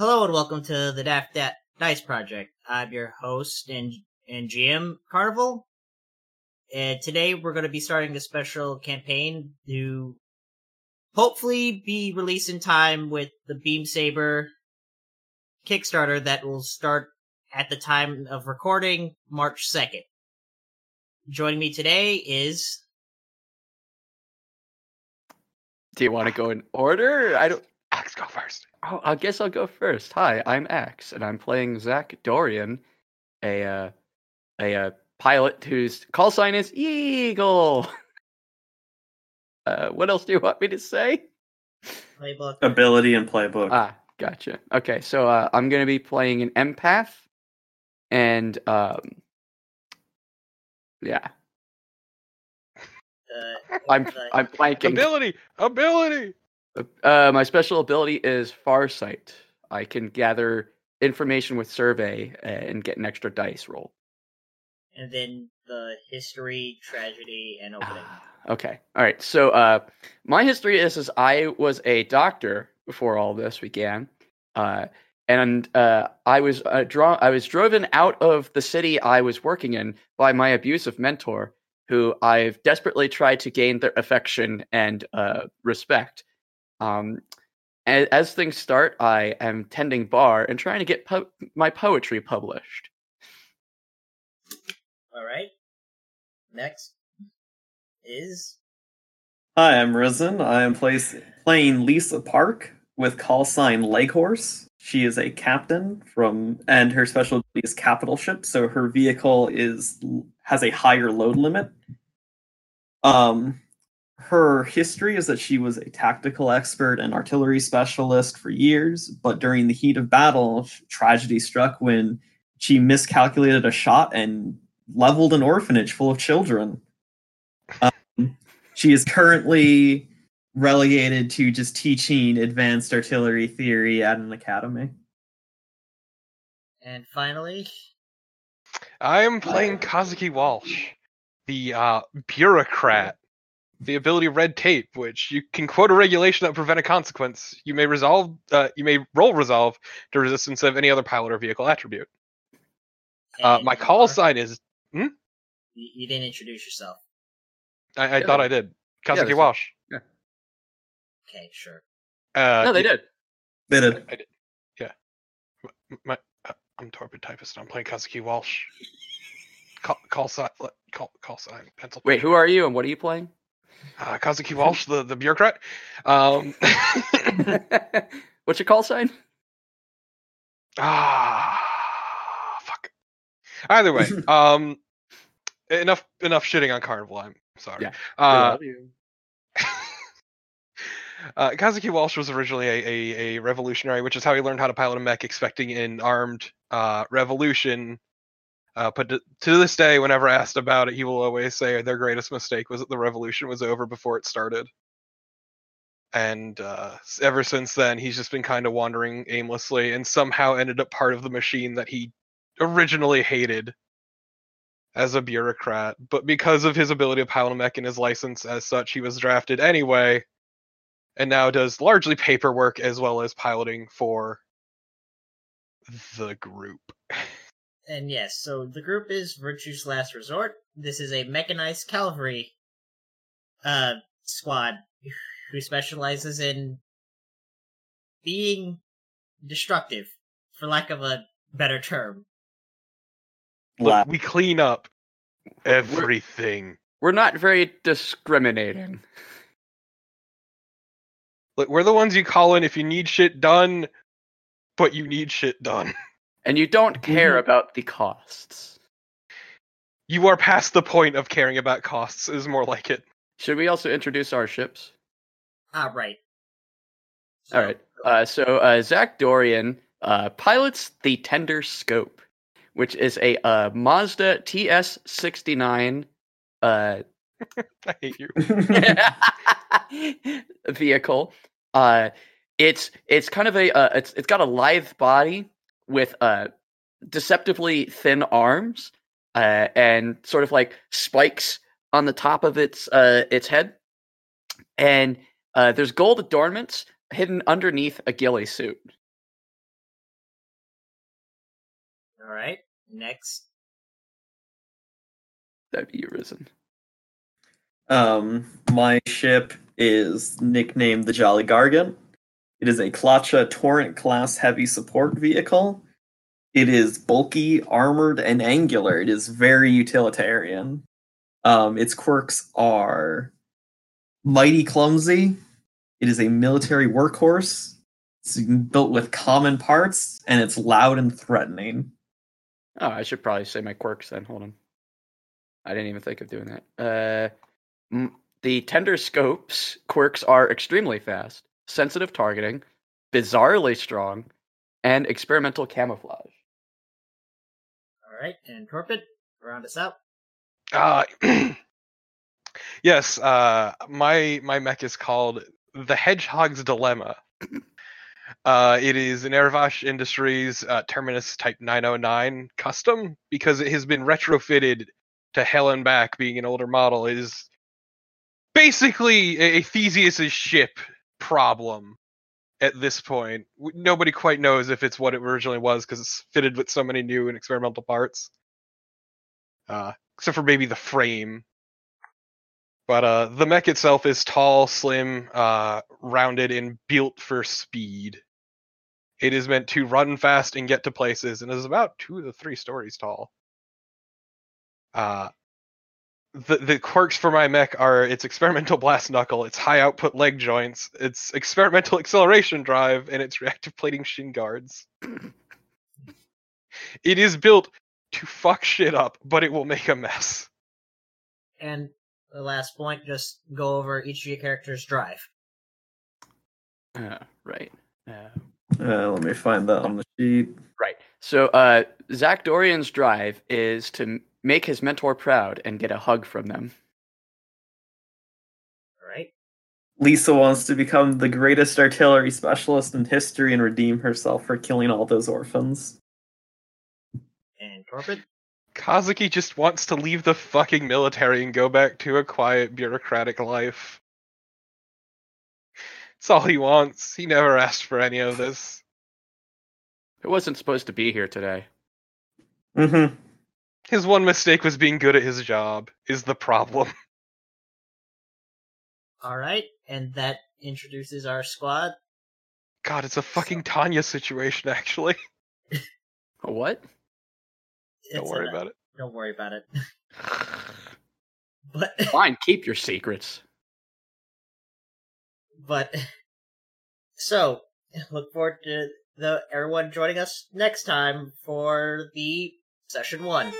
Hello and welcome to the Daft da- Dice Project. I'm your host and and GM Carnival. And today we're going to be starting a special campaign to hopefully be released in time with the Beam Saber Kickstarter that will start at the time of recording, March 2nd. Joining me today is Do you want to go in order? I don't. Alex, go first. Oh, I guess I'll go first. Hi, I'm Axe, and I'm playing Zach Dorian, a uh, a uh, pilot whose call sign is Eagle. uh, what else do you want me to say? Playbook. ability and playbook. Ah, gotcha. Okay, so uh, I'm gonna be playing an empath, and um, yeah, Uh, I'm the- I'm blanking. Ability, ability. Uh, my special ability is Farsight. I can gather information with survey uh, and get an extra dice roll. and then the history, tragedy, and opening. Ah, okay. All right. So uh my history is is I was a doctor before all this began. Uh and uh I was uh, draw I was driven out of the city I was working in by my abusive mentor who I've desperately tried to gain their affection and uh respect. Um a- as things start, I am tending bar and trying to get po- my poetry published. All right. Next is Hi, I'm Risen. I am place, playing Lisa Park with call sign Leghorse. She is a captain from, and her specialty is capital ship, so her vehicle is has a higher load limit. Um, her history is that she was a tactical expert and artillery specialist for years, but during the heat of battle, tragedy struck when she miscalculated a shot and leveled an orphanage full of children. Um, she is currently relegated to just teaching advanced artillery theory at an academy. and finally I am playing Kazuki Walsh, the uh, bureaucrat. The ability red tape, which you can quote a regulation that prevent a consequence. You may resolve. Uh, you may roll resolve to resistance of any other pilot or vehicle attribute. Uh, my call are- sign is. You, you didn't introduce yourself. I, I Yeah, thought I did. Yeah, Kazuki they- Walsh. Okay, sure. Uh, no, they did. They did. I did. Yeah. M- My, uh, I'm torpid typist. And I'm playing Kazuki Walsh. Call, call sign. Call, call sign. Pencil. Wait, who are you and what are you playing? Uh, Kazuki Walsh, the, the bureaucrat. Um, What's your call sign? ah, fuck. Either way, um, enough enough shitting on Carnival. I'm sorry. Yeah, Uh, uh, Kazuki Walsh was originally a, a, a revolutionary, which is how he learned how to pilot a mech, expecting an armed uh, revolution. Uh, but to, to this day, whenever asked about it, he will always say their greatest mistake was that the revolution was over before it started. And uh, ever since then, he's just been kind of wandering aimlessly, and somehow ended up part of the machine that he originally hated as a bureaucrat. But because of his ability to pilot a mech and his license as such, he was drafted anyway and now does largely paperwork as well as piloting for the group. And yes, so the group is Virtue's Last Resort. This is a mechanized cavalry uh squad who specializes in being destructive, for lack of a better term. Look, we clean up everything. We're not very discriminating. Look, we're the ones you call in if you need shit done, but you need shit done. And you don't care Mhm. about the costs. You are past the point of caring about costs, is more like it. Should we also introduce our ships? Ah, right. All right. Uh, so uh, Zach Dorian uh, pilots the Tender Scope, which is a uh, Mazda TS69 uh, I hate you. vehicle. Uh, it's it's kind of a uh, it's it's got a lithe body with uh, deceptively thin arms uh, and sort of like spikes on the top of its uh, its head, and uh, there's gold adornments hidden underneath a ghillie suit. All right. Next. That'd be Arisen. Um, my ship is nicknamed the Jolly Gargant. It is a Klacha Torrent class heavy support vehicle. It is bulky, armored, and angular. It is very utilitarian. Um, its quirks are mighty clumsy. It is a military workhorse. It's built with common parts, and it's loud and threatening. Oh, I should probably say my quirks then. Hold on. I didn't even think of doing that. Uh, m- the tender scopes quirks are extremely fast, sensitive targeting, bizarrely strong, and experimental camouflage. All right. And Torpid, round us out. Uh, yes, uh, my my mech is called the Hedgehog's Dilemma. Uh, it is an Airvash Industries uh, Terminus Type 909 custom because it has been retrofitted to hell and back, being an older model. It is basically a, a Theseus's ship problem at this point. Nobody quite knows if it's what it originally was because it's fitted with so many new and experimental parts. Uh, except for maybe the frame. But uh, the mech itself is tall, slim, uh, rounded, and built for speed. It is meant to run fast and get to places, and is about two to three stories tall. The the quirks for my mech are its experimental blast knuckle, its high output leg joints, its experimental acceleration drive, and its reactive plating shin guards. it is built to fuck shit up, but it will make a mess. And the last point, just go over each of your characters' drive. Uh, right. Uh, Uh, let me find that on the sheet. right. So, uh, Zach Dorian's drive is to m- make his mentor proud and get a hug from them. All right. Lisa wants to become the greatest artillery specialist in history and redeem herself for killing all those orphans. And Torpid. Kazuki just wants to leave the fucking military and go back to a quiet bureaucratic life. It's all he wants. He never asked for any of this. It wasn't supposed to be here today. Mm-hmm. His one mistake was being good at his job, is the problem. All right. And that introduces our squad. God, it's a fucking Tanya situation, actually. A what? Don't worry a- about it. Don't worry about it. But Fine, keep your secrets. but so look forward to the everyone joining us next time for the session one.